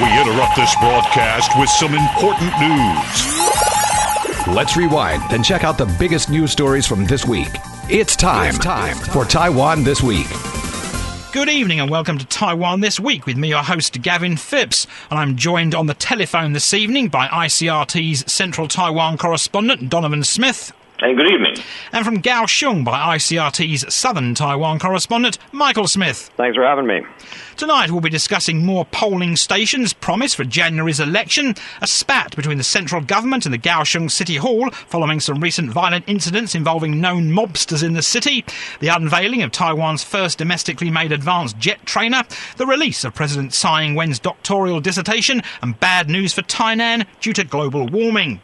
We interrupt this broadcast with some important news. Let's rewind and check out the biggest news stories from this week. It's time, it's time for Taiwan This Week. Good evening and welcome to Taiwan This Week with me, your host, Gavin Phipps. And I'm joined on the telephone this evening by ICRT's Central Taiwan correspondent, Donovan Smith. And good evening. And from Kaohsiung by ICRT's Southern Taiwan correspondent, Michael Smith. Thanks for having me. Tonight we'll be discussing more polling stations promised for January's election, a spat between the central government and the Kaohsiung City Hall following some recent violent incidents involving known mobsters in the city, the unveiling of Taiwan's first domestically made advanced jet trainer, the release of President Tsai Ing-wen's doctoral dissertation, and bad news for Tainan due to global warming.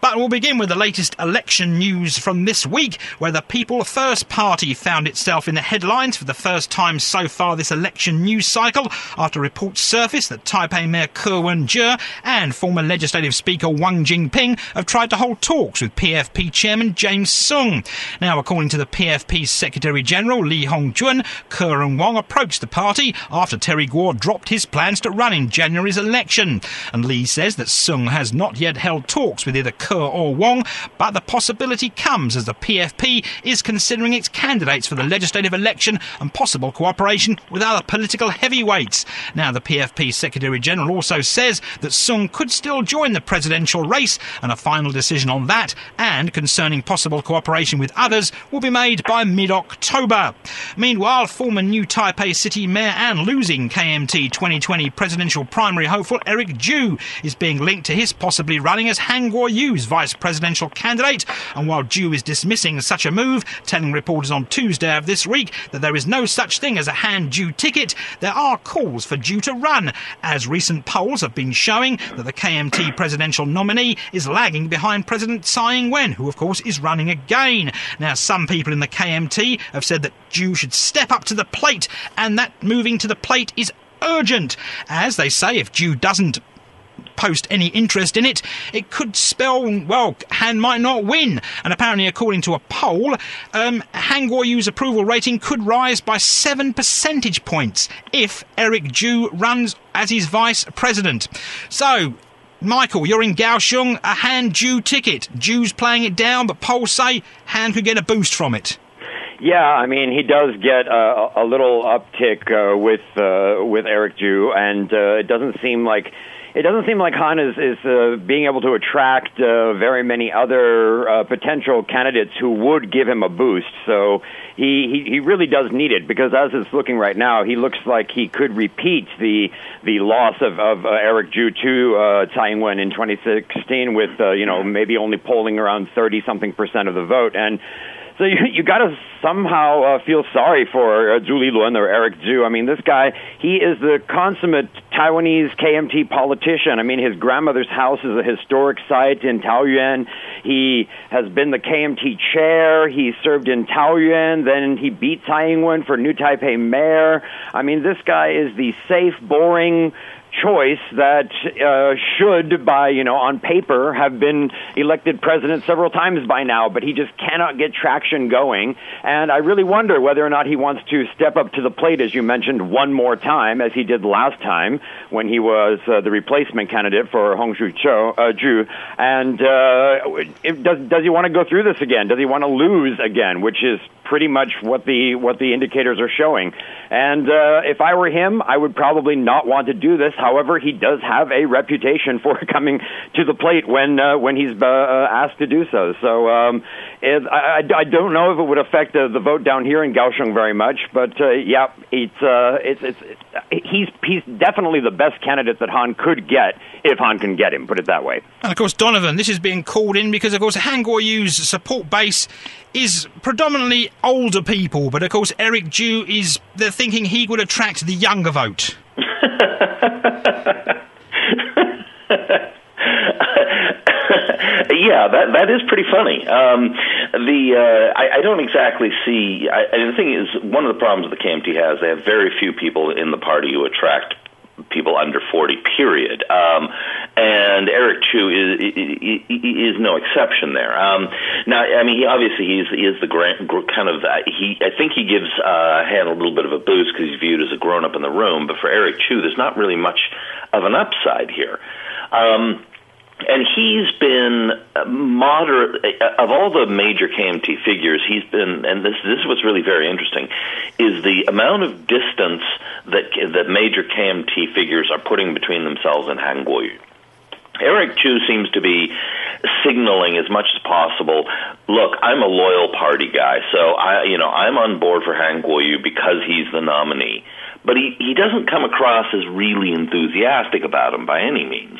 But we'll begin with the latest election news from this week, where the People First Party found itself in the headlines for the first time so far this election news cycle after reports surfaced that Taipei Mayor Ko Wen-je and former Legislative Speaker Wang Jinping have tried to hold talks with PFP Chairman James Soong. Now, according to the PFP's Secretary General Lee Hong-jun, Ko and Wang approached the party after Terry Gou dropped his plans to run in January's election. And Lee says that Soong has not yet held talks with either Ko or Wang, but the possibility comes as the PFP is considering its candidates for the legislative election and possible cooperation with other political heavyweights. Now, the PFP Secretary General also says that Soong could still join the presidential race, and a final decision on that and concerning possible cooperation with others will be made by mid October. Meanwhile, former New Taipei City Mayor and losing KMT 2020 presidential primary hopeful Eric Chu is being linked to his possibly running as Han Kuo-yu's vice presidential candidate. And while Chu is dismissing such a move, telling reporters on Tuesday of this week that there is no such thing as a Han Chu ticket, there are calls for Chu to run, as recent polls have been showing that the KMT presidential nominee is lagging behind President Tsai Ing-wen, who of course is running again. Now, some people in the KMT have said that Chu should step up to the plate, and that moving to the plate is urgent. As they say, if Chu doesn't post any interest in it, it could spell, well, Han might not win. And apparently, according to a poll, um, Han Kuo-yu's approval rating could rise by seven percentage points if Eric Chu runs as his vice president. So, Michael, you're in Kaohsiung, a Han Chu ticket. Chu's playing it down, but polls say Han could get a boost from it. Yeah, I mean he does get a, a little uptick uh, with uh, with Eric Chu, and uh, it doesn't seem like it doesn't seem like Han is, is uh, being able to attract uh, very many other uh, potential candidates who would give him a boost. So he, he, he really does need it because as it's looking right now, he looks like he could repeat the the loss of, of uh, Eric Chu to uh, Tsai Ing-wen in 2016 with uh, you know maybe only polling around 30 something percent of the vote and so you you got to somehow uh, feel sorry for uh, Zhu Lilun or Eric Chu. I mean, this guy he is the consummate Taiwanese KMT politician. I mean, his grandmother's house is a historic site in Taoyuan. He has been the KMT chair. He served in Taoyuan. Then he beat Tsai Ing-wen for New Taipei mayor. I mean, this guy is the safe, boring choice that uh, should, by you know, on paper, have been elected president several times by now, but he just cannot get traction going. And I really wonder whether or not he wants to step up to the plate, as you mentioned, one more time, as he did last time when he was uh, the replacement candidate for Hung Hsiu-chu, uh. And uh, it, does does he want to go through this again? Does he want to lose again? Which is pretty much what the what the indicators are showing. And uh, if I were him, I would probably not want to do this. However, he does have a reputation for coming to the plate when uh, when he's uh, uh, asked to do so. So um, it, I, I don't know if it would affect the, the vote down here in Kaohsiung very much, but uh, yeah, it's, uh, it's, it's it's he's he's definitely the best candidate that Han could get if Han can get him. Put it that way. And of course, Donovan, this is being called in because of course Han Kuo-yu's support base is predominantly older people, but of course Eric Chu is they're thinking he would attract the younger vote. yeah, that that is pretty funny. Um, the uh, I, I don't exactly see. I, the thing is, one of the problems that the KMT has, they have very few people in the party who attract people under 40 period. Um, and Eric Chu is, is, is no exception there. Um, now I mean he obviously he's, he is the grand, kind of uh, he I think he gives uh, Han a little bit of a boost because he's viewed as a grown up in the room. But for Eric Chu there's not really much of an upside here. Um, and he's been moderate of all the major KMT figures. He's been, and this this was really very interesting, is the amount of distance that that major KMT figures are putting between themselves and Han Kuo-yu. Eric Chu seems to be signaling as much as possible. Look, I'm a loyal party guy, so I, you know, I'm on board for Han Kuo-yu because he's the nominee. But he he doesn't come across as really enthusiastic about him by any means.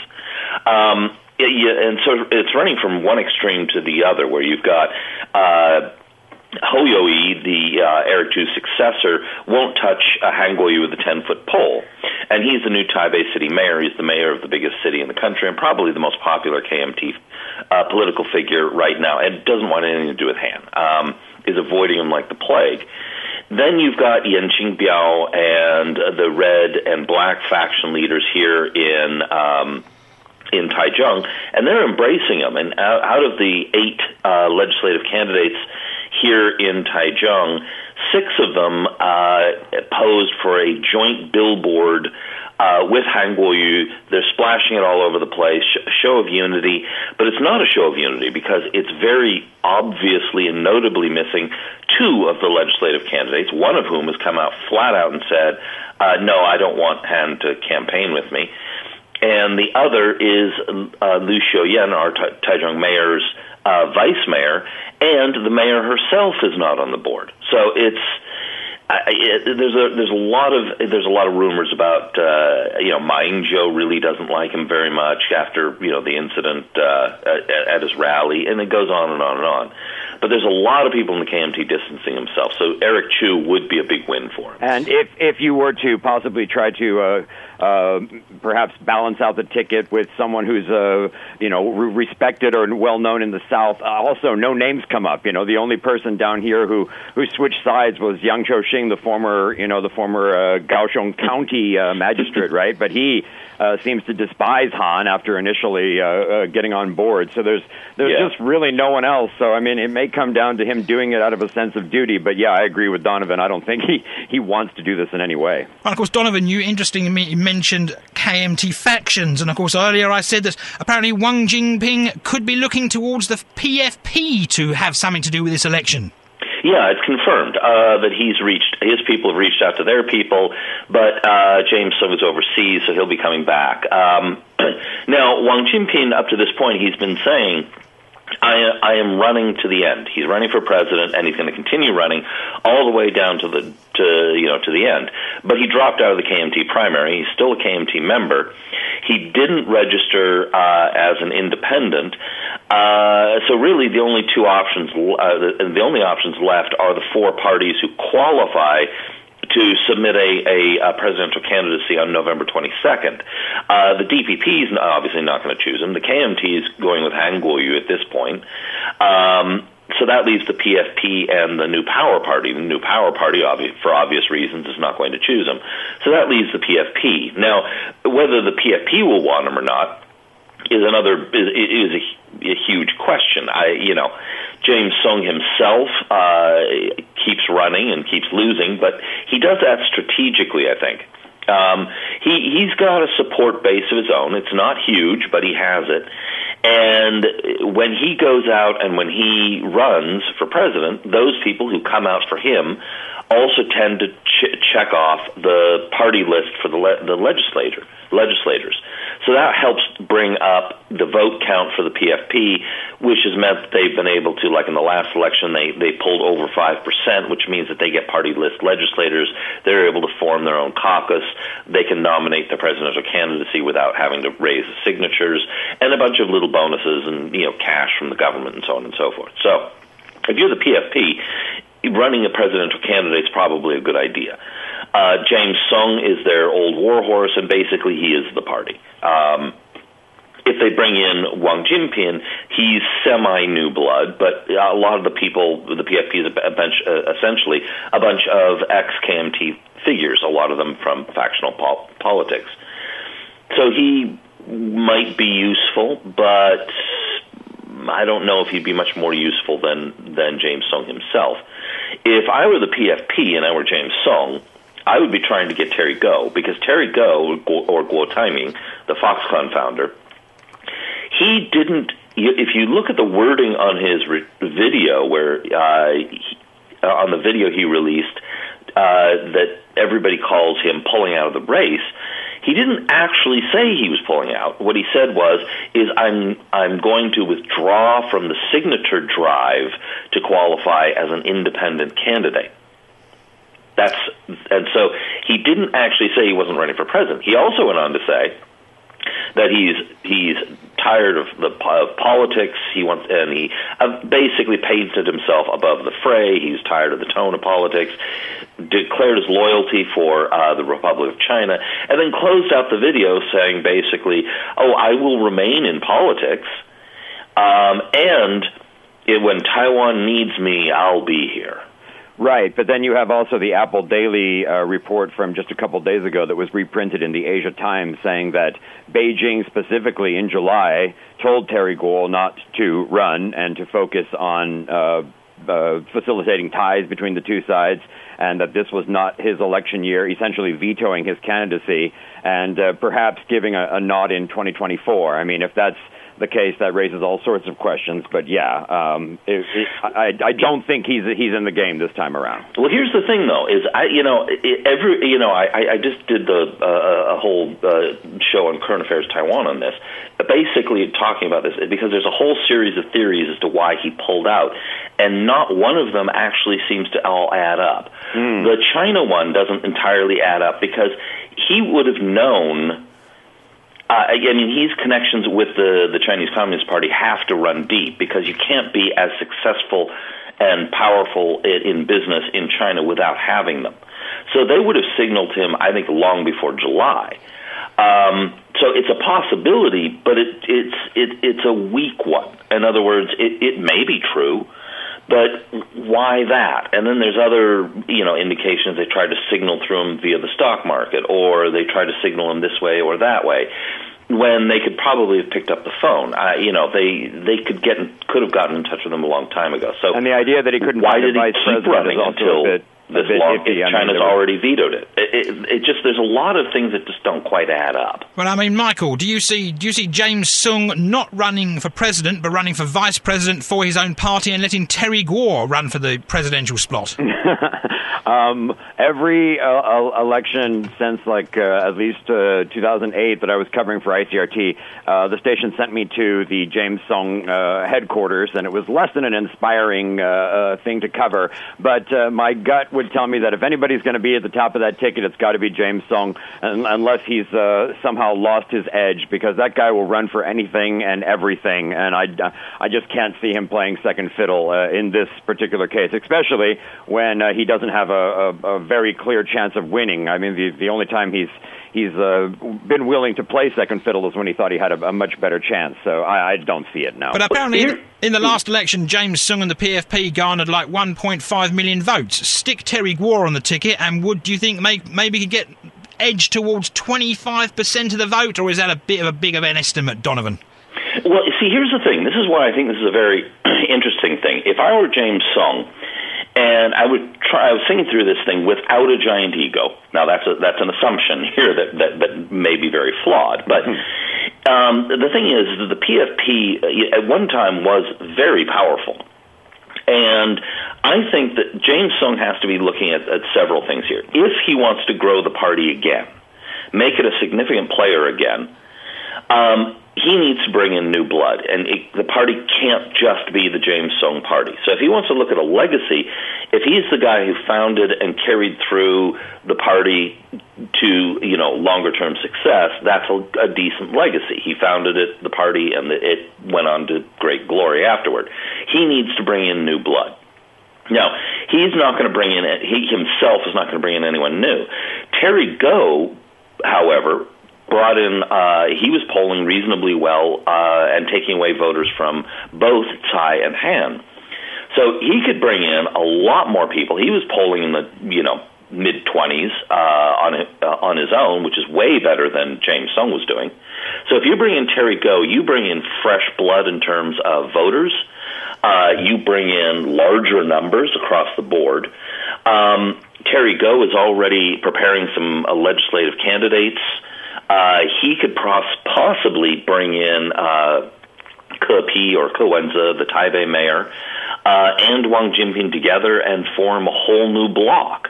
Um, yeah, and so it's running from one extreme to the other, where you've got uh, Hou the uh, Eric Chu's successor, won't touch uh, Han with a 10-foot pole. And he's the new Taipei city mayor. He's the mayor of the biggest city in the country and probably the most popular KMT uh, political figure right now and doesn't want anything to do with Han, um, is avoiding him like the plague. Then you've got Yan Qingbiao and the red and black faction leaders here in um, in Taichung, and they're embracing him. And out, out of the eight uh, legislative candidates here in Taichung, six of them uh, posed for a joint billboard uh, with Han Kuo-yu. They're splashing it all over the place, sh- show of unity, but it's not a show of unity because it's very obviously and notably missing two of the legislative candidates, one of whom has come out flat out and said, uh, no, I don't want Han to campaign with me and the other is uh, Liu Xiaoyan, our Taichung mayor's uh, vice mayor, and the mayor herself is not on the board. So it's I, it, there's a there's a lot of there's a lot of rumors about uh, you know Ma Ying-jeou really doesn't like him very much after you know the incident uh, at, at his rally, and it goes on and on and on. But there's a lot of people in the KMT distancing himself, so Eric Chu would be a big win for him. And if if you were to possibly try to uh, uh, perhaps balance out the ticket with someone who's uh, you know re- respected or well known in the South. Uh, also, no names come up. You know, the only person down here who who switched sides was Yang Chiu-hsing, the former you know the former uh, Kaohsiung County uh, magistrate, right? But he uh, seems to despise Han after initially uh, uh, getting on board. So there's there's yeah. just really no one else. So I mean, it may come down to him doing it out of a sense of duty. But yeah, I agree with Donovan. I don't think he he wants to do this in any way. Well, of course, Donovan, you interesting mentioned KMT factions, and of course earlier I said that apparently Wang Jinping could be looking towards the PFP to have something to do with this election. Yeah, it's confirmed uh, that he's reached his people have reached out to their people, but uh, James Soong is overseas, so he'll be coming back. Um, now, Wang Jinping, up to this point, he's been saying. I, I am running to the end. He's running for president, and he's going to continue running all the way down to the to you know to the end. But he dropped out of the KMT primary. He's still a KMT member. He didn't register uh, as an independent, uh, so really, the only two options, uh, the, the only options left are the four parties who qualify to submit a, a, a presidential candidacy on November 22nd. Uh, the DPP is obviously not going to choose him. The KMT is going with Han Kuo-yu at this point. Um, so that leaves the PFP and the New Power Party. The New Power Party, obvi- for obvious reasons, is not going to choose him. So that leaves the PFP. Now, whether the PFP will want him or not is another is, a, a huge question. I you know James Soong himself uh, keeps running and keeps losing, but he does that strategically. I think um, he he's got a support base of his own. It's not huge, but he has it. And when he goes out and when he runs for president, those people who come out for him also tend to ch- check off the party list for the le- the legislator legislators. So that helps bring up the vote count for the PFP, which has meant that they've been able to, like in the last election, they they pulled over five percent, which means that they get party list legislators. They're able to form their own caucus. They can nominate the presidential candidacy without having to raise signatures, and a bunch of little bonuses and you know cash from the government and so on and so forth. So if you're the PFP, running a presidential candidate is probably a good idea. Uh, James Soong is their old warhorse, and basically he is the party. Um, if they bring in Wang Jinping, he's semi new blood, but a lot of the people, the PFP is a bunch, uh, essentially a bunch of ex KMT figures, a lot of them from factional pol- politics. So he might be useful, but I don't know if he'd be much more useful than than James Soong himself. If I were the PFP and I were James Soong, I would be trying to get Terry Gou because Terry Gou or Guo Taiming, the Foxconn founder, he didn't. If you look at the wording on his re- video, where uh, he, uh, on the video he released, uh, that everybody calls him pulling out of the race. He didn't actually say he was pulling out. What he said was, "Is I'm I'm going to withdraw from the signature drive to qualify as an independent candidate." That's and so he didn't actually say he wasn't running for president. He also went on to say that he's he's tired of the of politics. He wants and he uh, basically painted himself above the fray. He's tired of the tone of politics. Declared his loyalty for uh, the Republic of China, and then closed out the video saying basically, "Oh, I will remain in politics, um, and it, when Taiwan needs me, I'll be here." Right, but then you have also the Apple Daily uh, report from just a couple days ago that was reprinted in the Asia Times saying that Beijing, specifically in July, told Terry Gou not to run and to focus on uh, uh, facilitating ties between the two sides, and that this was not his election year, essentially vetoing his candidacy and uh, perhaps giving a, a nod in 2024. I mean, if that's the case, that raises all sorts of questions. But yeah, um, it, it, I, I don't think he's he's in the game this time around. Well, here's the thing, though, is I you know every you know I I just did the uh, a whole uh, show on current affairs Taiwan on this, basically talking about this because there's a whole series of theories as to why he pulled out, and not one of them actually seems to all add up. Mm. The China one doesn't entirely add up because he would have known uh, I mean, his connections with the the Chinese Communist Party have to run deep because you can't be as successful and powerful in business in China without having them. So they would have signaled him, I think, long before July. Um, so it's a possibility, but it, it's it, it's a weak one. In other words, it, it may be true, but why that? And then there's other, you know, indications they try to signal through them via the stock market, or they try to signal them this way or that way. When they could probably have picked up the phone, uh, you know, they they could get could have gotten in touch with them a long time ago. So, and the idea that he couldn't why did he keep running until bit, this long? Iffy. China's already vetoed it. It, it. it just there's a lot of things that just don't quite add up. Well, I mean, Michael, do you see do you see James Soong not running for president but running for vice president for his own party and letting Terry Gou run for the presidential slot? um, every uh, election since like uh, at least uh, 2008 that I was covering for ICRT, uh, the station sent me to the James Soong uh, headquarters, and it was less than an inspiring uh, thing to cover. But my gut would tell me that if anybody's going to be at the top of that ticket, it's got to be James Soong, unless he's uh, somehow lost his edge, because that guy will run for anything and everything, and I, I just can't see him playing second fiddle uh, in this particular case, especially when uh, he doesn't have a, a, a very clear chance of winning. I mean, the the only time he's he's uh, been willing to play second fiddle is when he thought he had a, a much better chance. So I, I, don't see it now. But apparently, in, in the last election, James Soong and the PFP garnered like 1.5 million votes. Stick Terry Gou on the ticket, and would do you think may, maybe he could get edge towards 25% of the vote, or is that a bit of a big of an estimate, Donovan? Well, see, here's the thing. This is why I think this is a very interesting thing. If I were James Soong, and I would try. I was thinking through this thing without a giant ego. Now that's a, that's an assumption here that, that that may be very flawed. But um, the thing is that the PFP uh, at one time was very powerful, and I think that James Soong has to be looking at, at several things here. If he wants to grow the party again, make it a significant player again. Um, he needs to bring in new blood, and it, the party can't just be the James Soong party. So if he wants to look at a legacy, if he's the guy who founded and carried through the party to you know longer term success, that's a, a decent legacy. He founded it, the party, and the, it went on to great glory afterward. He needs to bring in new blood. Now, he's not going to bring in, he himself is not going to bring in anyone new. Terry Gou, however, brought in, uh, he was polling reasonably well uh, and taking away voters from both Tsai and Han. So he could bring in a lot more people. He was polling in the, you know, mid 20s uh, on uh, on his own, which is way better than James Soong was doing. So if you bring in Terry Gou, you bring in fresh blood in terms of voters. Uh, you bring in larger numbers across the board. Um, Terry Gou is already preparing some uh, legislative candidates. Uh, he could pos- possibly bring in uh, Ke or Ke Wenze, the Taipei mayor, uh, and Wang Jinping together and form a whole new bloc.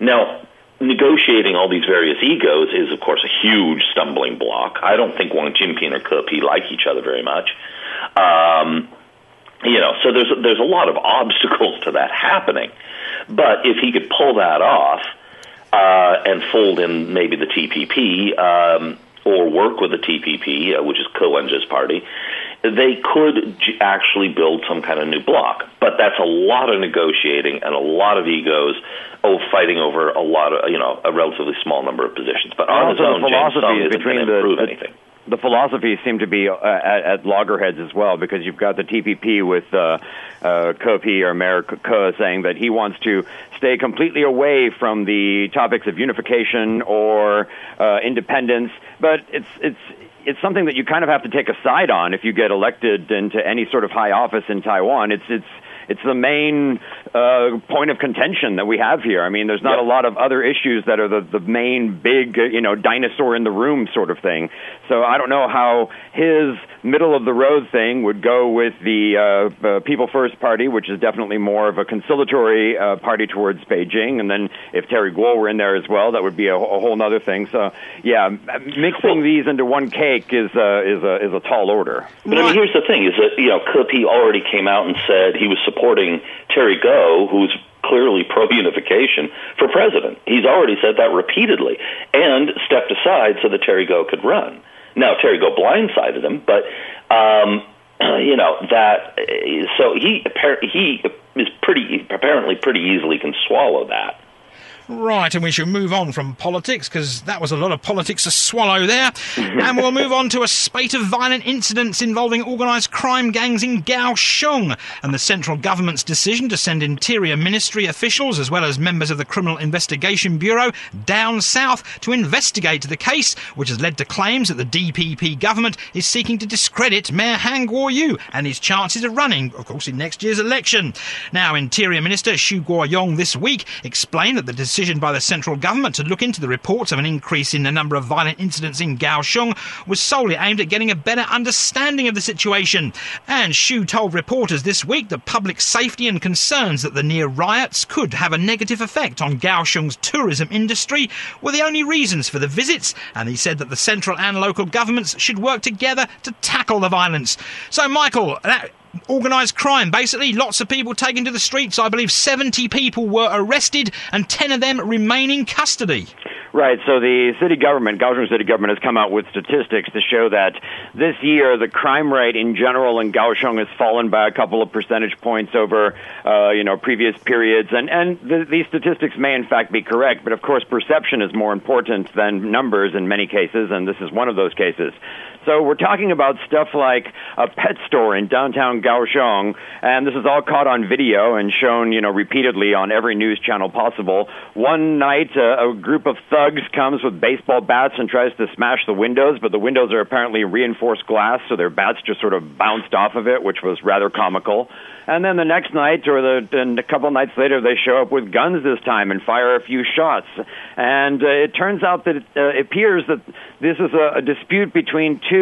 Now, negotiating all these various egos is, of course, a huge stumbling block. I don't think Wang Jinping or Ke like each other very much. Um, you know, so there's there's a lot of obstacles to that happening. But if he could pull that off uh, and fold in maybe the TPP um, or work with the TPP, uh, which is Wenze's party, they could j- actually build some kind of new bloc. But that's a lot of negotiating and a lot of egos oh, fighting over a lot of, you know, a relatively small number of positions. But on its own, James isn't going to improve the, anything. The philosophies seem to be uh, at, at loggerheads as well because you've got the TPP with uh, uh, Ko P or Mayor Ke saying that he wants to stay completely away from the topics of unification or uh, independence, but it's it's it's something that you kind of have to take a side on if you get elected into any sort of high office in Taiwan. It's it's it's the main uh, point of contention that we have here. I mean, there's not a lot of other issues that are the the main big uh, you know dinosaur in the room sort of thing. So I don't know how his middle of the road thing would go with the uh, uh, People First Party, which is definitely more of a conciliatory uh, party towards Beijing. And then if Terry Gou were in there as well, that would be a, a whole other thing. So yeah, mixing these into one cake is uh, is a is a tall order. But I mean, here's the thing: is that you know, Ke already came out and said he was supporting Terry Gou, who's clearly pro-unification, for president. He's already said that repeatedly, and stepped aside so that Terry Gou could run. Now Terry Gou blindsided him, but um, you know that. So he he is pretty apparently pretty easily can swallow that. Right, and we should move on from politics because that was a lot of politics to swallow there. and we'll move on to a spate of violent incidents involving organised crime gangs in Kaohsiung and the central government's decision to send Interior Ministry officials as well as members of the Criminal Investigation Bureau down south to investigate the case, which has led to claims that the DPP government is seeking to discredit Mayor Han Kuo-yu and his chances of running, of course, in next year's election. Now, Interior Minister Xu Guoyong this week explained that the decision by the central government to look into the reports of an increase in the number of violent incidents in Kaohsiung was solely aimed at getting a better understanding of the situation. And Xu told reporters this week that public safety and concerns that the near riots could have a negative effect on Kaohsiung's tourism industry were the only reasons for the visits, and he said that the central and local governments should work together to tackle the violence. So, Michael, that organised crime. Basically, lots of people taken to the streets. I believe 70 people were arrested and 10 of them remain in custody. Right. So the city government, Kaohsiung city government, has come out with statistics to show that this year the crime rate in general in Kaohsiung has fallen by a couple of percentage points over, uh, you know, previous periods. And and th- these statistics may in fact be correct, but of course perception is more important than numbers in many cases, and this is one of those cases. So we're talking about stuff like a pet store in downtown Kaohsiung, and this is all caught on video and shown, you know, repeatedly on every news channel possible. One night, a group of thugs comes with baseball bats and tries to smash the windows, but the windows are apparently reinforced glass, so their bats just sort of bounced off of it, which was rather comical. And then the next night, or the and a couple nights later, they show up with guns this time and fire a few shots. And uh, it turns out that it uh, appears that this is a, a dispute between two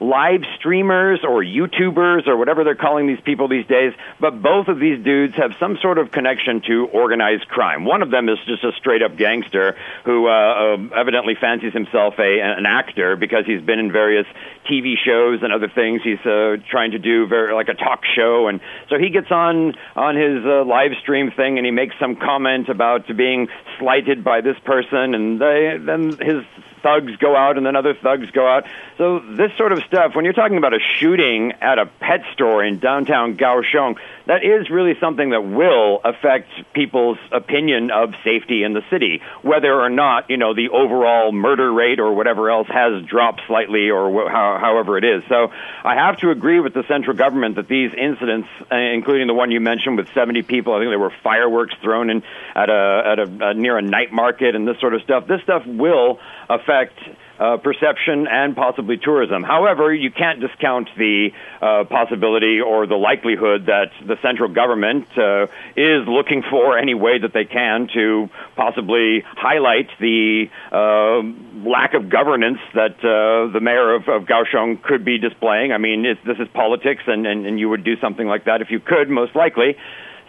live streamers or YouTubers or whatever they're calling these people these days. But both of these dudes have some sort of connection to organized crime. One of them is just a straight up gangster who uh, uh, evidently fancies himself a an actor because he's been in various TV shows and other things. He's uh, trying to do very like a talk show, and so he gets on on his uh, live stream thing and he makes some comment about being slighted by this person, and they, then his thugs go out and then other thugs go out. So this sort of stuff, when you're talking about a shooting at a pet store in downtown Kaohsiung, that is really something that will affect people's opinion of safety in the city, whether or not, you know, the overall murder rate or whatever else has dropped slightly or wh- how, however it is. So I have to agree with the central government that these incidents, uh, including the one you mentioned with 70 people, I think there were fireworks thrown in at a, at a, uh, near a night market and this sort of stuff, this stuff will affect uh, perception and possibly tourism. However, you can't discount the uh, possibility or the likelihood that the central government uh, is looking for any way that they can to possibly highlight the uh, lack of governance that uh, the mayor of, of Kaohsiung could be displaying. I mean, this is politics, and, and, and you would do something like that if you could, most likely.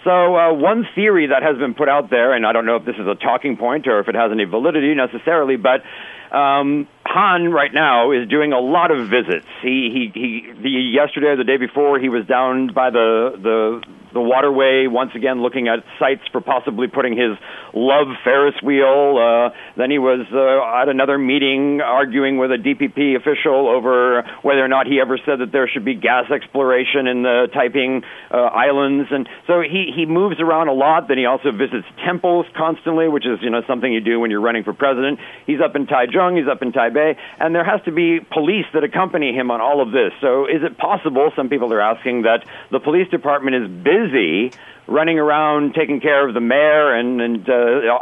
So, uh, one theory that has been put out there, and I don't know if this is a talking point or if it has any validity necessarily, but um, Han right now is doing a lot of visits. He he he. The, yesterday or the day before, he was down by the the the waterway once again, looking at sites for possibly putting his love Ferris wheel. Uh, then he was uh, at another meeting arguing with a DPP official over whether or not he ever said that there should be gas exploration in the Taiping uh, Islands, and so he he moves around a lot. Then he also visits temples constantly, which is you know something you do when you're running for president. He's up in Taichung, he's up in Taipei, and there has to be police that accompany him on all of this. So is it possible? Some people are asking that the police department is busy busy running around taking care of the mayor and, and uh,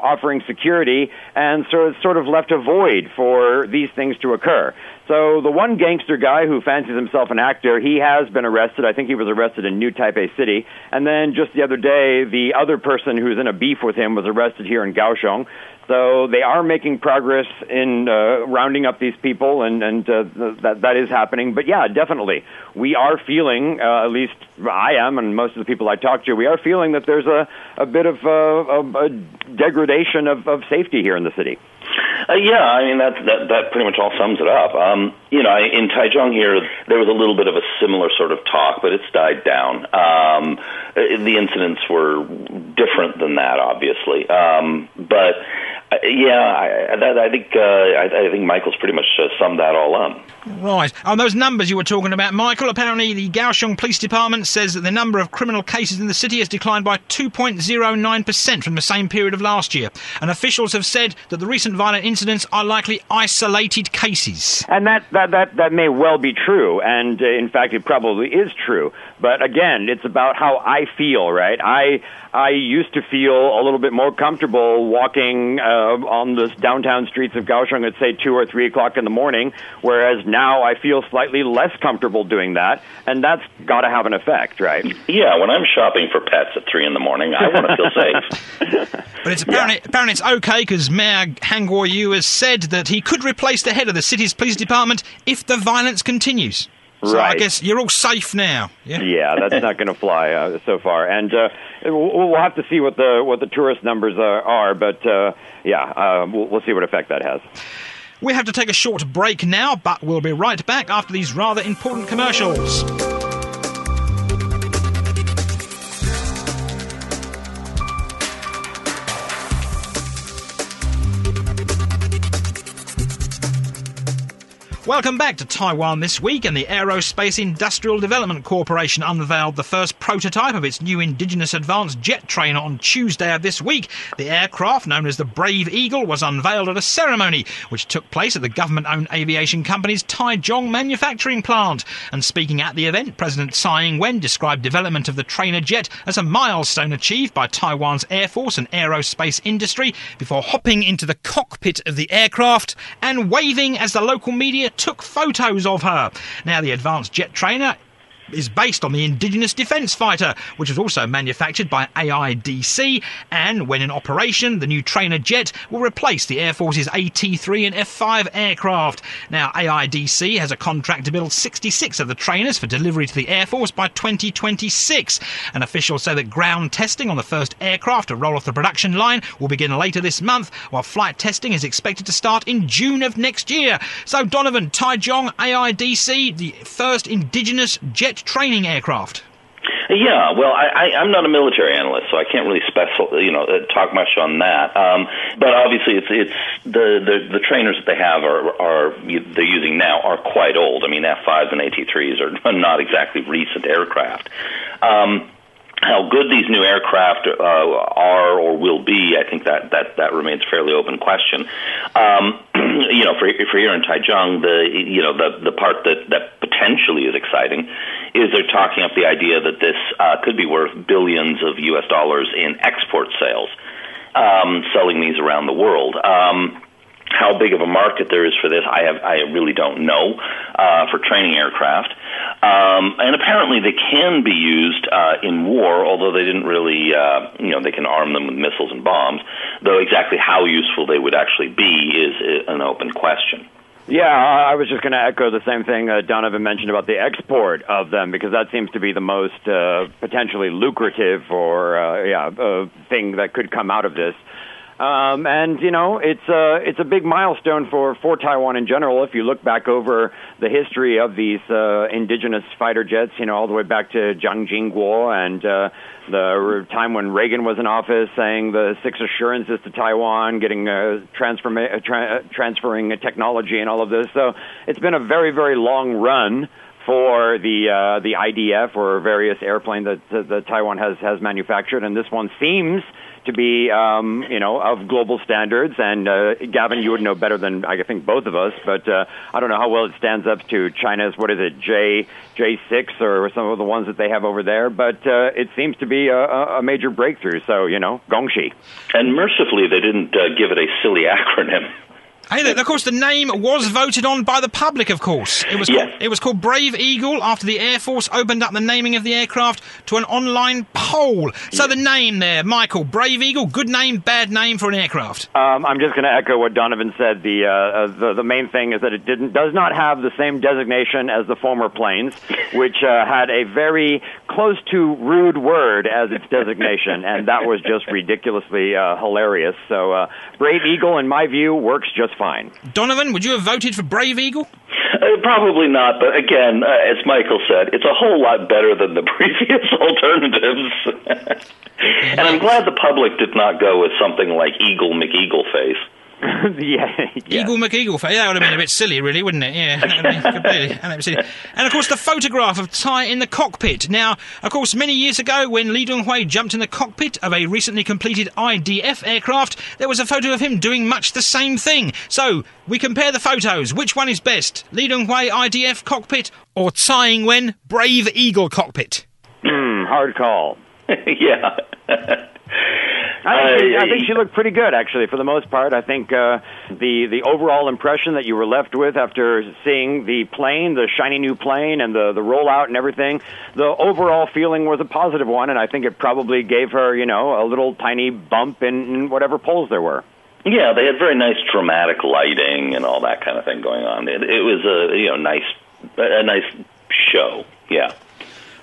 offering security, and so it's sort of left a void for these things to occur. So the one gangster guy who fancies himself an actor, he has been arrested. I think he was arrested in New Taipei City. And then just the other day, the other person who's in a beef with him was arrested here in Kaohsiung. So they are making progress in uh, rounding up these people, and, and uh, that, that is happening. But yeah, definitely. We are feeling, uh, at least I am, and most of the people I talk to, we are feeling that there's a, a bit of uh, a, a degradation of, of safety here in the city. Uh, yeah, I mean that that that pretty much all sums it up. Um, you know, in Taichung here, there was a little bit of a similar sort of talk, but it's died down. Um, uh, the incidents were different than that, obviously, um, but uh, yeah, I, that, I think uh, I, I, think Michael's pretty much uh, summed that all up. Right. On those numbers you were talking about, Michael, apparently the Kaohsiung Police Department says that the number of criminal cases in the city has declined by 2.09% from the same period of last year. And officials have said that the recent violent incidents are likely isolated cases. And that, that, that, that may well be true. And uh, in fact, it probably is true. But again, it's about how I feel, right? I, I used to feel a little bit more comfortable walking uh, on the downtown streets of Kaohsiung at say two or three o'clock in the morning, whereas now I feel slightly less comfortable doing that, and that's got to have an effect, right? Yeah, when I'm shopping for pets at three in the morning, I want to feel safe. but it's apparently yeah. apparently it's okay because Mayor Han Kuo-yu has said that he could replace the head of the city's police department if the violence continues. So right. I guess you're all safe now. Yeah, yeah that's not going to fly uh, so far, and uh, we'll have to see what the what the tourist numbers are. are but uh, yeah, uh, we'll, we'll see what effect that has. We have to take a short break now, but we'll be right back after these rather important commercials. Welcome back to Taiwan this week, and the Aerospace Industrial Development Corporation unveiled the first prototype of its new indigenous advanced jet trainer on Tuesday of this week. The aircraft, known as the Brave Eagle, was unveiled at a ceremony which took place at the government-owned aviation company's Taichung manufacturing plant. And speaking at the event, President Tsai Ing-wen described development of the trainer jet as a milestone achieved by Taiwan's Air Force and aerospace industry before hopping into the cockpit of the aircraft and waving as the local media took photos of her. Now, the advanced jet trainer is based on the indigenous defence fighter, which was also manufactured by AIDC. And when in operation, the new trainer jet will replace the Air Force's AT3 and F5 aircraft. Now, AIDC has a contract to build 66 of the trainers for delivery to the Air Force by 2026. And officials say that ground testing on the first aircraft to roll off the production line will begin later this month, while flight testing is expected to start in June of next year. So, Donovan, Taichung, AIDC, the first indigenous jet training aircraft. Yeah, well, I, I, I'm not a military analyst, so I can't really special, you know, uh, talk much on that. Um, but obviously, it's it's the, the the trainers that they have are are they're using now are quite old. I mean, F5s and AT3s are not exactly recent aircraft. Um, how good these new aircraft uh, are or will be, I think that that that remains a fairly open question. Um, you know, for for here in Taichung, the you know the the part that that potentially is exciting is they're talking up the idea that this uh, could be worth billions of U.S. dollars in export sales, um, selling these around the world. Um, how big of a market there is for this, I have I really don't know uh, for training aircraft. Um, and apparently, they can be used uh, in war, although they didn't really, uh, you know, they can arm them with missiles and bombs. Though exactly how useful they would actually be is an open question. Yeah, I was just going to echo the same thing uh, Donovan mentioned about the export of them because that seems to be the most uh, potentially lucrative or uh, yeah uh, thing that could come out of this. Um, and you know, it's a it's a big milestone for for Taiwan in general. If you look back over the history of these uh, indigenous fighter jets, you know, all the way back to Jiang Jingguo and uh, the time when Reagan was in office, saying the six assurances to Taiwan, getting uh, transforma- uh, tra- uh, transferring technology and all of this. So it's been a very very long run for the uh, the IDF or various airplanes that, that, that Taiwan has has manufactured, and this one seems to be, um, you know, of global standards. And uh, Gavin, you would know better than I think both of us, but uh, I don't know how well it stands up to China's what is it, J J six or some of the ones that they have over there. But uh, it seems to be a, a major breakthrough. So you know, Gongxi. And mercifully, they didn't uh, give it a silly acronym. Hey, of course, the name was voted on by the public. Of course, it was yes. called, it was called Brave Eagle after the Air Force opened up the naming of the aircraft to an online poll. So the name there, Michael, Brave Eagle, good name, bad name for an aircraft. Um, I'm just going to echo what Donovan said. The, uh, uh, the the main thing is that it didn't does not have the same designation as the former planes, which uh, had a very close to rude word as its designation, and that was just ridiculously uh, hilarious. So uh, Brave Eagle, in my view, works just fine. Donovan, would you have voted for Brave Eagle? Uh, probably not, but again, uh, as Michael said, it's a whole lot better than the previous alternatives. and I'm glad the public did not go with something like Eagle McEagle Face. yeah, yeah. Eagle McEagle face. Yeah, that would have been a bit silly, really, wouldn't it? Yeah, completely. And of course, the photograph of Tsai in the cockpit. Now, of course, many years ago, when Lee Teng-hui jumped in the cockpit of a recently completed IDF aircraft, there was a photo of him doing much the same thing. So, we compare the photos. Which one is best? Lee Teng-hui IDF cockpit or Tsai Ing-wen Brave Eagle cockpit? Hmm, hard call. yeah. I think, she, I think she looked pretty good, actually, for the most part. I think uh, the the overall impression that you were left with after seeing the plane, the shiny new plane, and the the rollout and everything, the overall feeling was a positive one, and I think it probably gave her, you know, a little tiny bump in, in whatever polls there were. Yeah, they had very nice dramatic lighting and all that kind of thing going on. It, it was a you know nice a nice show. Yeah.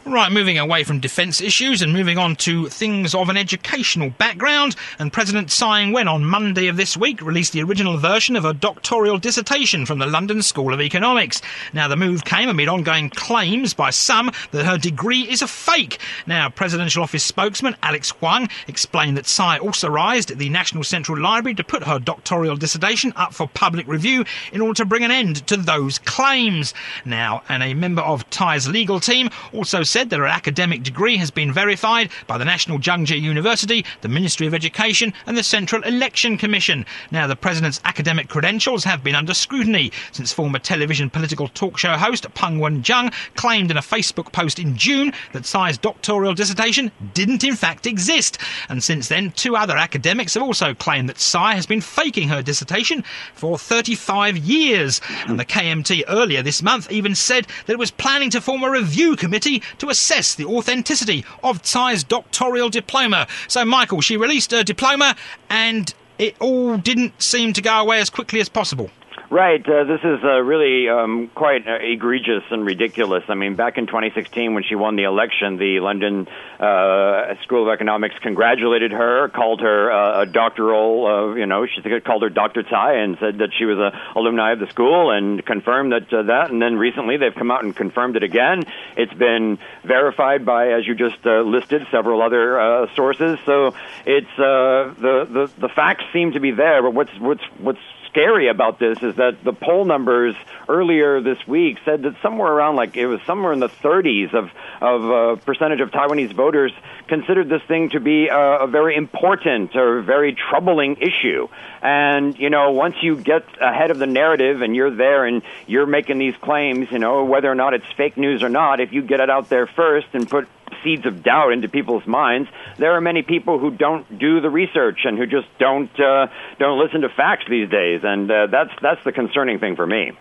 Right, moving away from defence issues and moving on to things of an educational background, and President Tsai Ing-wen on Monday of this week released the original version of a doctoral dissertation from the London School of Economics. Now, the move came amid ongoing claims by some that her degree is a fake. Now, Presidential Office spokesman Alex Huang explained that Tsai authorised the National Central Library to put her doctoral dissertation up for public review in order to bring an end to those claims. Now, and a member of Tsai's legal team also said that her academic degree has been verified by the National Chengchi University, the Ministry of Education, and the Central Election Commission. Now, the president's academic credentials have been under scrutiny since former television political talk show host Peng Wen-cheng claimed in a Facebook post in June that Tsai's doctoral dissertation didn't in fact exist. And since then, two other academics have also claimed that Tsai has been faking her dissertation for 35 years. And the KMT earlier this month even said that it was planning to form a review committee to assess the authenticity of Tsai's doctoral diploma. So, Michael, she released her diploma and it all didn't seem to go away as quickly as possible. Right. Uh, this is uh, really um, quite uh, egregious and ridiculous. I mean, back in 2016, when she won the election, the London uh, School of Economics congratulated her, called her uh, a doctoral, uh, you know, she called her Dr. Tsai and said that she was a alumni of the school and confirmed that that. And then recently, they've come out and confirmed it again. It's been verified by, as you just listed, several other sources. So it's the the the facts seem to be there. But what's what's what's scary about this is that the poll numbers earlier this week said that somewhere around like it was somewhere in the 30s of of uh, percentage of Taiwanese voters considered this thing to be a, a very important or very troubling issue. And you know, once you get ahead of the narrative and you're there and you're making these claims, you know, whether or not it's fake news or not, if you get it out there first and put seeds of doubt into people's minds, there are many people who don't do the research and who just don't uh, don't listen to facts these days, and uh, that's that's the concerning thing for me.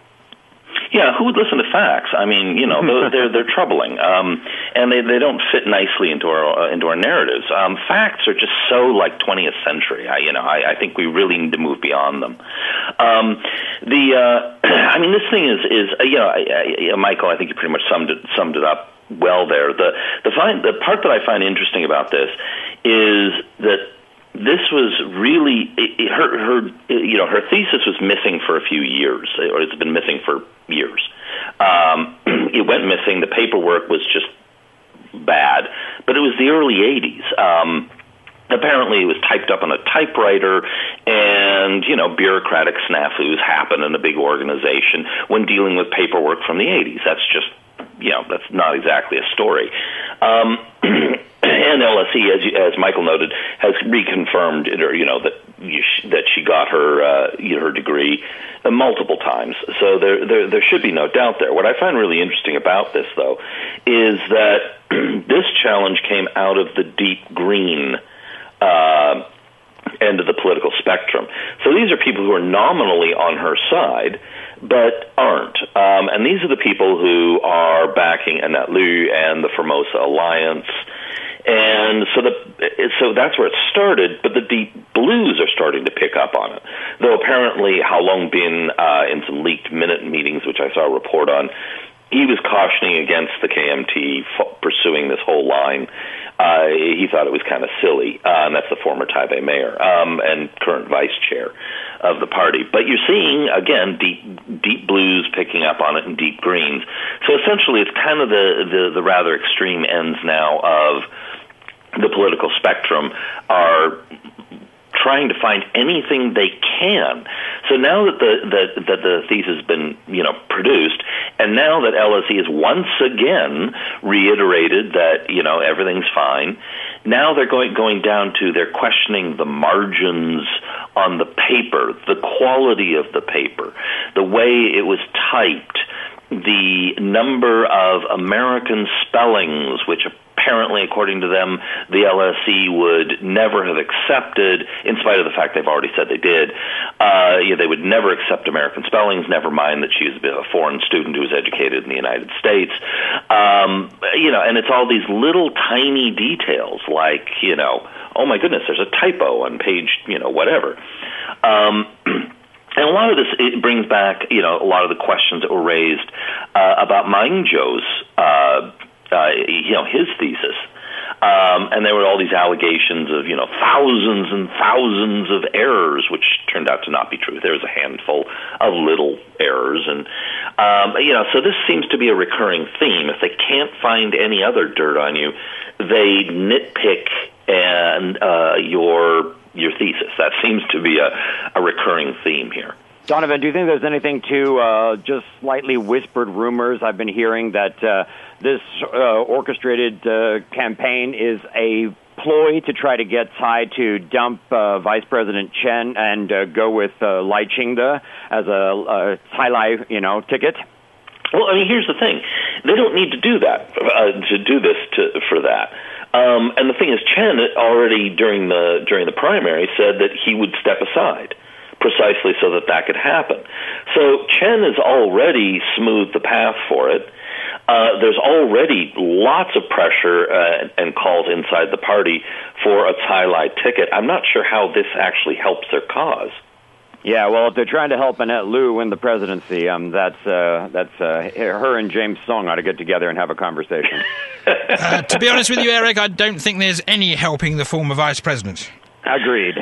Yeah, who would listen to facts? I mean, you know, they're they're troubling, um, and they they don't fit nicely into our uh, into our narratives. Um, facts are just so like 20th century. I, you know, I, I think we really need to move beyond them. Um, the uh, I mean, this thing is is uh, you know, I, I, Michael. I think you pretty much summed it summed it up well there. The the find the part that I find interesting about this is that this was really it, her her you know her thesis was missing for a few years or it's been missing for years. Um, it went missing. The paperwork was just bad. But it was the early 80s um, apparently it was typed up on a typewriter and you know bureaucratic snafus happen in a big organization when dealing with paperwork from the 80s that's just you know that's not exactly a story um, and LSE, as, as Michael noted, has reconfirmed it, or you know that you sh- that she got her uh, her degree uh, multiple times. So there, there there should be no doubt there. What I find really interesting about this, though, is that this challenge came out of the deep green. Uh, end of the political spectrum. So these are people who are nominally on her side, but aren't. Um, and these are the people who are backing Annette Lu and the Formosa Alliance and so the so that's where it started. But the deep blues are starting to pick up on it. Though apparently, Hau Lung-bin uh, in some leaked minute meetings, which I saw a report on, he was cautioning against the KMT f- pursuing this whole line. Uh, he thought it was kind of silly, uh, and that's the former Taipei mayor um, and current vice chair of the party. But you're seeing again deep deep blues picking up on it and deep greens. So essentially, it's kind of the the, the rather extreme ends now of the political spectrum are trying to find anything they can. So now that the that, that the thesis has been you know produced, and now that LSE has once again reiterated that you know everything's fine, now they're going going down to they're questioning the margins on the paper, the quality of the paper, the way it was typed the number of American spellings, which apparently, according to them, the LSE would never have accepted, in spite of the fact they've already said they did. Uh, yeah, they would never accept American spellings, never mind that she's a foreign student who was educated in the United States. Um, you know, and it's all these little tiny details like, you know, oh my goodness, there's a typo on page, you know, whatever. Um, And a lot of this it brings back, you know, a lot of the questions that were raised uh, about Ma Ying-jeou's, uh, uh, you know, his thesis. Um, and there were all these allegations of, you know, thousands and thousands of errors, which turned out to not be true. There was a handful of little errors, and um, you know, so this seems to be a recurring theme. If they can't find any other dirt on you, they nitpick and uh, your your thesis. That seems to be a, a recurring theme here. Donovan, do you think there's anything to uh, just slightly whispered rumors I've been hearing that uh, this uh, orchestrated uh, campaign is a ploy to try to get Tsai to dump uh, Vice President Chen and uh, go with uh, Lai Ching-te as a uh, Tsai Lai, you know, ticket? Well, I mean, here's the thing: they don't need to do that uh, to do this to, for that. Um, and the thing is, Chen already during the during the primary said that he would step aside precisely so that that could happen. So Chen has already smoothed the path for it. Uh, there's already lots of pressure uh, and calls inside the party for a Tsai Lai ticket. I'm not sure how this actually helps their cause. Yeah, well, if they're trying to help Annette Lu win the presidency, um, that's uh, that's uh, her and James Soong ought to get together and have a conversation. uh, to be honest with you, Eric, I don't think there's any helping the former vice president. Agreed.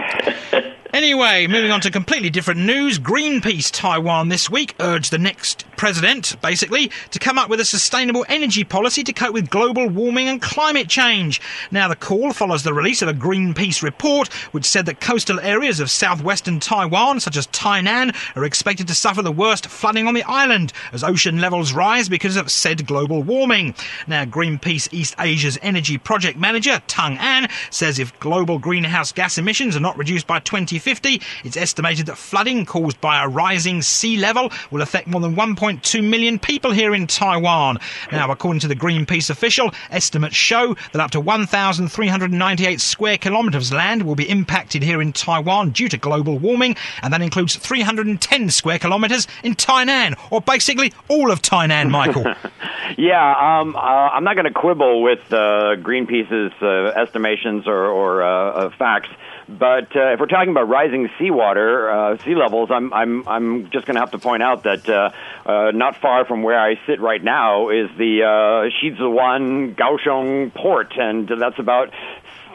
Anyway, moving on to completely different news. Greenpeace Taiwan this week urged the next president, basically, to come up with a sustainable energy policy to cope with global warming and climate change. Now, the call follows the release of a Greenpeace report which said that coastal areas of southwestern Taiwan, such as Tainan, are expected to suffer the worst flooding on the island as ocean levels rise because of said global warming. Now, Greenpeace East Asia's energy project manager, Tung An, says if global greenhouse gas emissions are not reduced by 20 2050. It's estimated that flooding caused by a rising sea level will affect more than 1.2 million people here in Taiwan. Now, according to the Greenpeace official, estimates show that up to 1,398 square kilometres of land will be impacted here in Taiwan due to global warming, and that includes 310 square kilometres in Tainan, or basically all of Tainan, Michael. yeah, um, uh, I'm not going to quibble with uh, Greenpeace's uh, estimations or, or uh, facts. But uh, if we're talking about rising seawater, uh, sea levels, I'm I'm I'm just going to have to point out that uh, uh, not far from where I sit right now is the uh, Shizuan Kaohsiung port, and that's about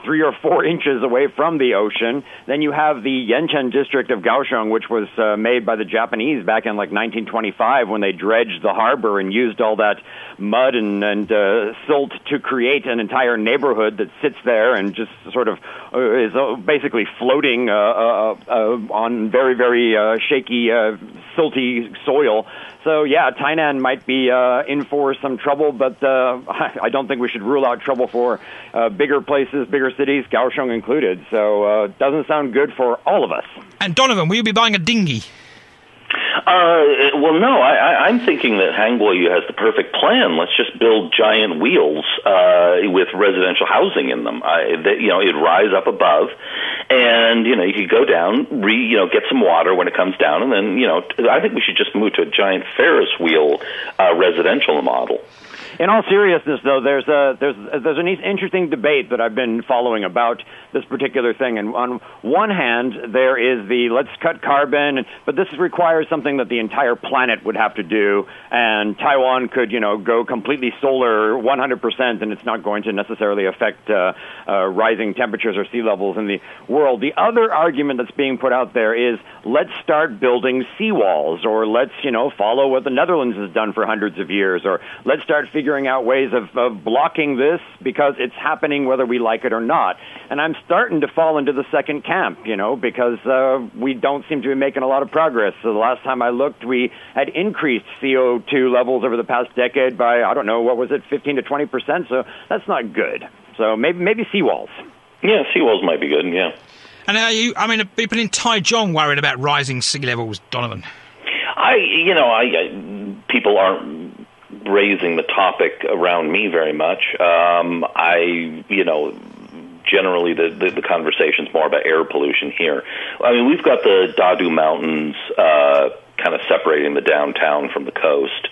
three or four inches away from the ocean. Then you have the Yancheng district of Kaohsiung, which was uh, made by the Japanese back in like 1925 when they dredged the harbor and used all that mud and, and uh, silt to create an entire neighborhood that sits there and just sort of uh, is uh, basically floating uh, uh, uh, on very, very uh, shaky, uh, silty soil. So yeah, Tainan might be uh, in for some trouble, but uh, I don't think we should rule out trouble for uh, bigger places, bigger cities, Kaohsiung included. So uh, doesn't sound good for all of us. And Donovan, will you be buying a dinghy? Uh, well, no, I, I, I'm thinking that Han Kuo-yu has the perfect plan. Let's just build giant wheels uh, with residential housing in them. I, that, you know, it'd rise up above, and you know, you could go down, re, you know, get some water when it comes down, and then you know, I think we should just move to a giant Ferris wheel uh, residential model. In all seriousness, though, there's a there's there's an interesting debate that I've been following about this particular thing. And on one hand, there is the let's cut carbon, but this requires something that the entire planet would have to do, and Taiwan could you know go completely solar 100%, and it's not going to necessarily affect uh, uh, rising temperatures or sea levels in the world. The other argument that's being put out there is let's start building seawalls, or let's you know follow what the Netherlands has done for hundreds of years, or let's start figuring figuring out ways of, of blocking this because it's happening whether we like it or not. And I'm starting to fall into the second camp, you know, because uh, we don't seem to be making a lot of progress. So the last time I looked, we had increased CO2 levels over the past decade by, I don't know, what was it, 15 to 20 percent. So that's not good. So maybe maybe seawalls. Yeah, seawalls might be good. Yeah. And are you? I mean, are people in Taichung worried about rising sea levels, Donovan? I, you know, I, I people aren't raising the topic around me very much. Um, I, you know, generally the, the, the conversation's more about air pollution here. I mean, we've got the Dadu Mountains uh, kind of separating the downtown from the coast.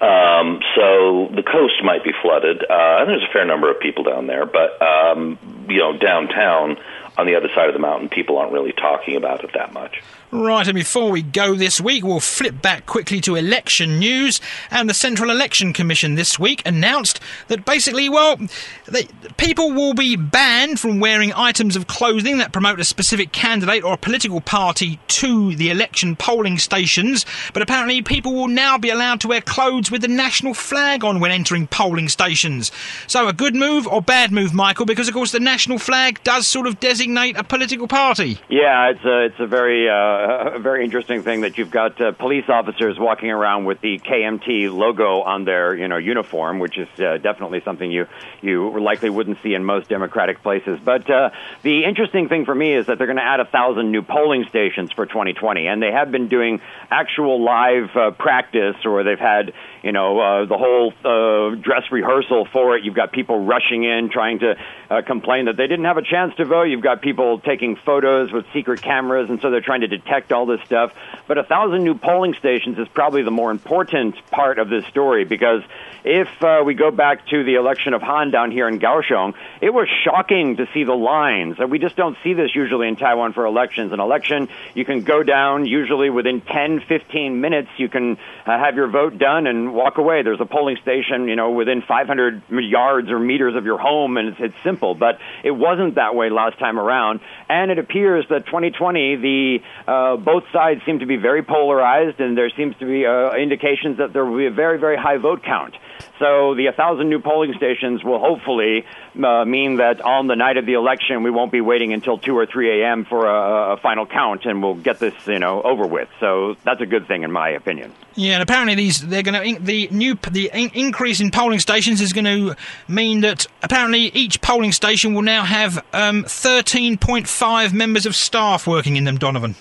Um, so the coast might be flooded, uh, and there's a fair number of people down there. But um, you know, downtown on the other side of the mountain, people aren't really talking about it that much. Right, and before we go this week, we'll flip back quickly to election news. And the Central Election Commission this week announced that basically, well, they, people will be banned from wearing items of clothing that promote a specific candidate or a political party to the election polling stations. But apparently, people will now be allowed to wear clothes with the national flag on when entering polling stations. So, a good move or bad move, Michael? Because, of course, the national flag does sort of designate a political party. Yeah, it's a, it's a very. Uh a very interesting thing that you've got uh, police officers walking around with the KMT logo on their you know uniform, which is uh, definitely something you you likely wouldn't see in most democratic places. But uh, the interesting thing for me is that they're going to add a thousand new polling stations for 2020, and they have been doing actual live uh, practice, or they've had you know uh, the whole uh, dress rehearsal for it. You've got people rushing in trying to uh, complain that they didn't have a chance to vote. You've got people taking photos with secret cameras, and so they're trying to detect all this stuff. But a thousand new polling stations is probably the more important part of this story because if uh, we go back to the election of Han down here in Kaohsiung, it was shocking to see the lines. We just don't see this usually in Taiwan for elections. An election, you can go down usually within 10, 15 minutes. You can uh, have your vote done and walk away. There's a polling station, you know, within 500 yards or meters of your home, and it's, it's simple. But it wasn't that way last time around. And it appears that 2020, the uh, uh, both sides seem to be very polarized, and there seems to be uh, indications that there will be a very, very high vote count. So the 1,000 new polling stations will hopefully uh, mean that on the night of the election, we won't be waiting until 2 or 3 a.m. for a, a final count, and we'll get this, you know, over with. So that's a good thing, in my opinion. Yeah, and apparently these they're going to the new the in- increase in polling stations is going to mean that apparently each polling station will now have um, 13.5 members of staff working in them. Donovan.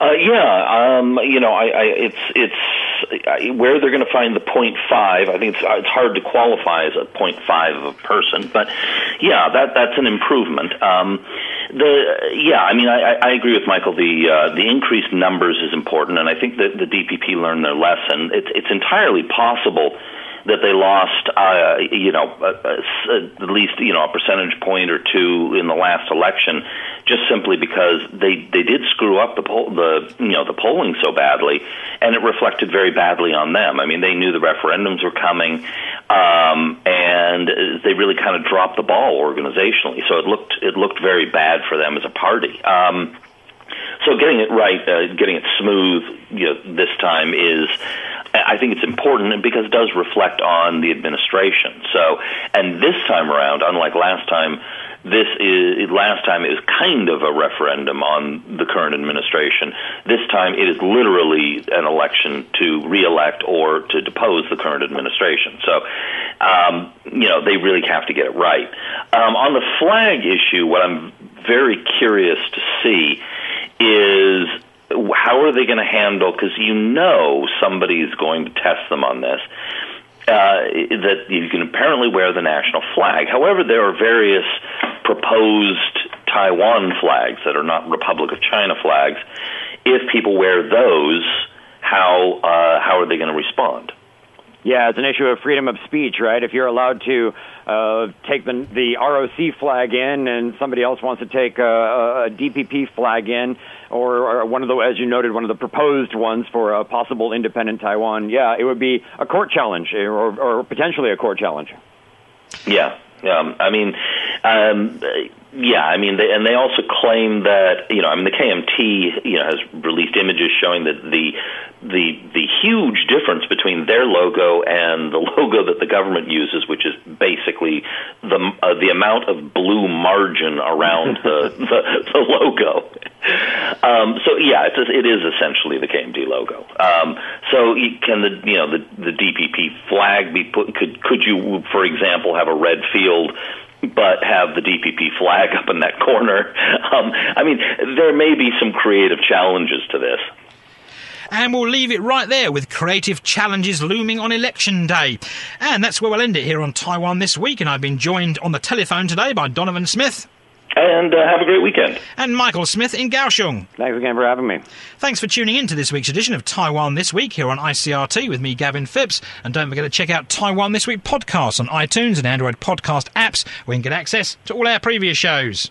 Uh, yeah, um, you know, I, I, it's it's I, where they're going to find the point five. I think it's it's hard to qualify as a point five of a person, but yeah, that that's an improvement. Um, the yeah, I mean, I, I agree with Michael. The uh, the increased numbers is important, and I think that the DPP learned their lesson. It's it's entirely possible that they lost, uh, you know, at least you know a percentage point or two in the last election, just simply because they they did screw up the poll, the you know the polling so badly, and it reflected very badly on them. I mean, they knew the referendums were coming, um, and they really kind of dropped the ball organizationally. So it looked it looked very bad for them as a party. Um, so getting it right, uh, getting it smooth, you know, this time is I think it's important because it does reflect on the administration. So, and this time around, unlike last time, this is last time was kind of a referendum on the current administration. This time it is literally an election to reelect or to depose the current administration. So, um, you know, they really have to get it right. Um, on the flag issue, what I'm very curious to see is how are they going to handle? Because you know somebody's going to test them on this. Uh, that you can apparently wear the national flag. However, there are various proposed Taiwan flags that are not Republic of China flags. If people wear those, how uh, how are they going to respond? Yeah, it's an issue of freedom of speech, right? If you're allowed to uh, take the the ROC flag in, and somebody else wants to take a, a DPP flag in, or, or one of the, as you noted, one of the proposed ones for a possible independent Taiwan, yeah, it would be a court challenge, or, or potentially a court challenge. Yeah, um, I mean, um, yeah, I mean, they, and they also claim that you know, I mean, the KMT you know has released images showing that the the the huge difference between their logo and the logo that the government uses, which is basically the uh, the amount of blue margin around the, the the logo. Um, so yeah, it's it is essentially the KMT logo. Um, so can the you know the the DPP flag be put? Could could you, for example, have a red field? But have the DPP flag up in that corner. Um, I mean, there may be some creative challenges to this. And we'll leave it right there with creative challenges looming on election day. And that's where we'll end it here on Taiwan this week. And I've been joined on the telephone today by Donovan Smith. And uh, have a great weekend. And Michael Smith in Kaohsiung. Thanks again for having me. Thanks for tuning in to this week's edition of Taiwan This Week here on ICRT with me, Gavin Phipps. And don't forget to check out Taiwan This Week podcast on iTunes and Android podcast apps where you can get access to all our previous shows.